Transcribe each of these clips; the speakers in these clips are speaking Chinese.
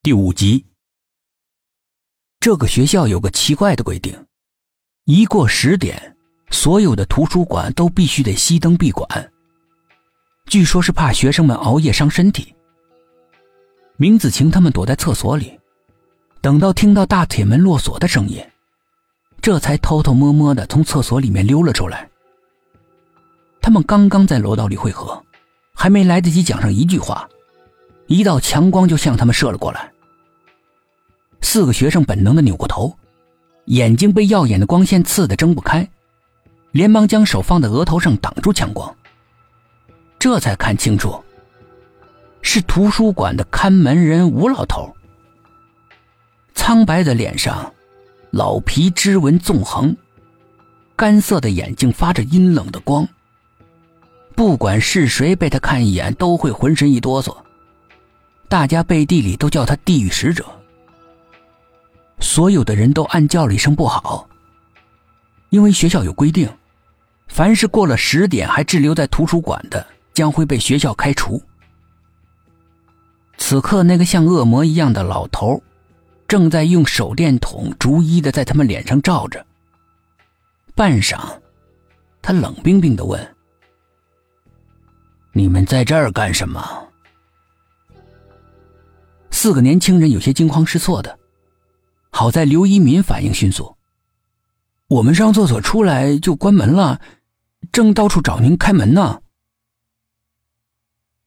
第五集。这个学校有个奇怪的规定：一过十点，所有的图书馆都必须得熄灯闭馆。据说是怕学生们熬夜伤身体。明子晴他们躲在厕所里，等到听到大铁门落锁的声音，这才偷偷摸摸的从厕所里面溜了出来。他们刚刚在楼道里汇合，还没来得及讲上一句话。一道强光就向他们射了过来，四个学生本能的扭过头，眼睛被耀眼的光线刺得睁不开，连忙将手放在额头上挡住强光。这才看清楚，是图书馆的看门人吴老头。苍白的脸上，老皮织纹纵横，干涩的眼睛发着阴冷的光。不管是谁被他看一眼，都会浑身一哆嗦。大家背地里都叫他“地狱使者”，所有的人都暗叫了一声不好，因为学校有规定，凡是过了十点还滞留在图书馆的，将会被学校开除。此刻，那个像恶魔一样的老头，正在用手电筒逐一的在他们脸上照着。半晌，他冷冰冰的问：“你们在这儿干什么？”四个年轻人有些惊慌失措的，好在刘一民反应迅速。我们上厕所出来就关门了，正到处找您开门呢。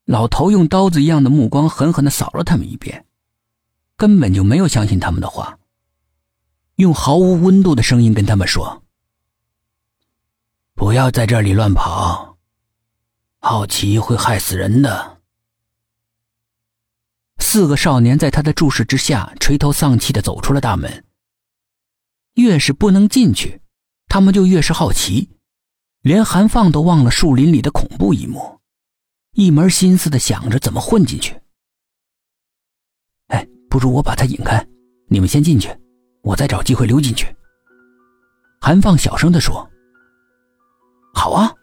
老头用刀子一样的目光狠狠的扫了他们一遍，根本就没有相信他们的话，用毫无温度的声音跟他们说：“不要在这里乱跑，好奇会害死人的。”四个少年在他的注视之下，垂头丧气的走出了大门。越是不能进去，他们就越是好奇，连韩放都忘了树林里的恐怖一幕，一门心思的想着怎么混进去。哎，不如我把他引开，你们先进去，我再找机会溜进去。韩放小声的说：“好啊。”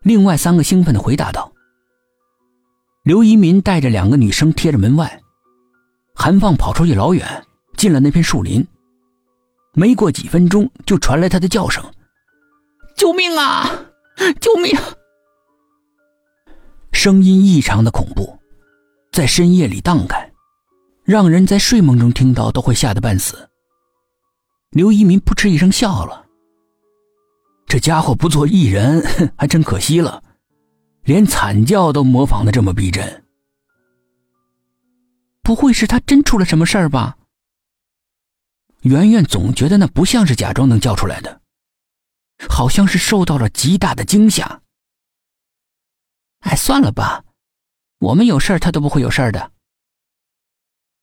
另外三个兴奋的回答道。刘一民带着两个女生贴着门外，韩放跑出去老远，进了那片树林。没过几分钟，就传来他的叫声：“救命啊！救命！”声音异常的恐怖，在深夜里荡开，让人在睡梦中听到都会吓得半死。刘一民扑哧一声笑了：“这家伙不做艺人，还真可惜了。”连惨叫都模仿的这么逼真，不会是他真出了什么事儿吧？圆圆总觉得那不像是假装能叫出来的，好像是受到了极大的惊吓。哎，算了吧，我们有事儿他都不会有事儿的。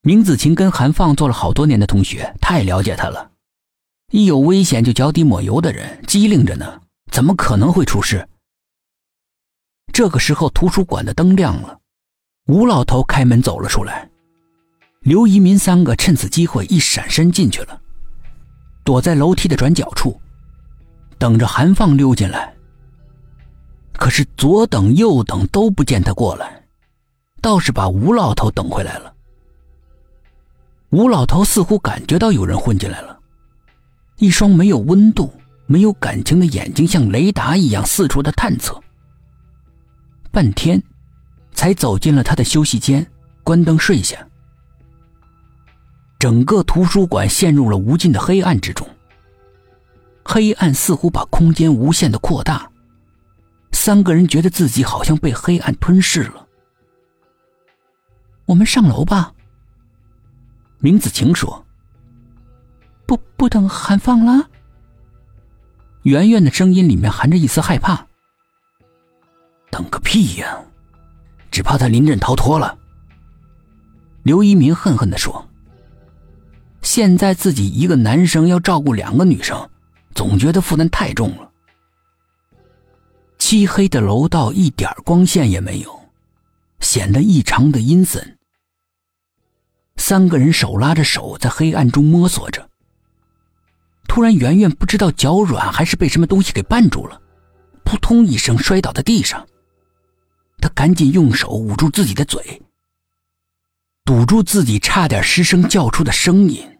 明子晴跟韩放做了好多年的同学，太了解他了，一有危险就脚底抹油的人，机灵着呢，怎么可能会出事？这个时候，图书馆的灯亮了，吴老头开门走了出来，刘一民三个趁此机会一闪身进去了，躲在楼梯的转角处，等着韩放溜进来。可是左等右等都不见他过来，倒是把吴老头等回来了。吴老头似乎感觉到有人混进来了，一双没有温度、没有感情的眼睛像雷达一样四处的探测。半天，才走进了他的休息间，关灯睡下。整个图书馆陷入了无尽的黑暗之中。黑暗似乎把空间无限的扩大，三个人觉得自己好像被黑暗吞噬了。我们上楼吧。明子晴说：“不，不等韩放了。”圆圆的声音里面含着一丝害怕。等个屁呀！只怕他临阵逃脱了。刘一鸣恨恨的说：“现在自己一个男生要照顾两个女生，总觉得负担太重了。”漆黑的楼道一点光线也没有，显得异常的阴森。三个人手拉着手在黑暗中摸索着。突然，圆圆不知道脚软还是被什么东西给绊住了，扑通一声摔倒在地上。他赶紧用手捂住自己的嘴。堵住自己差点失声叫出的声音。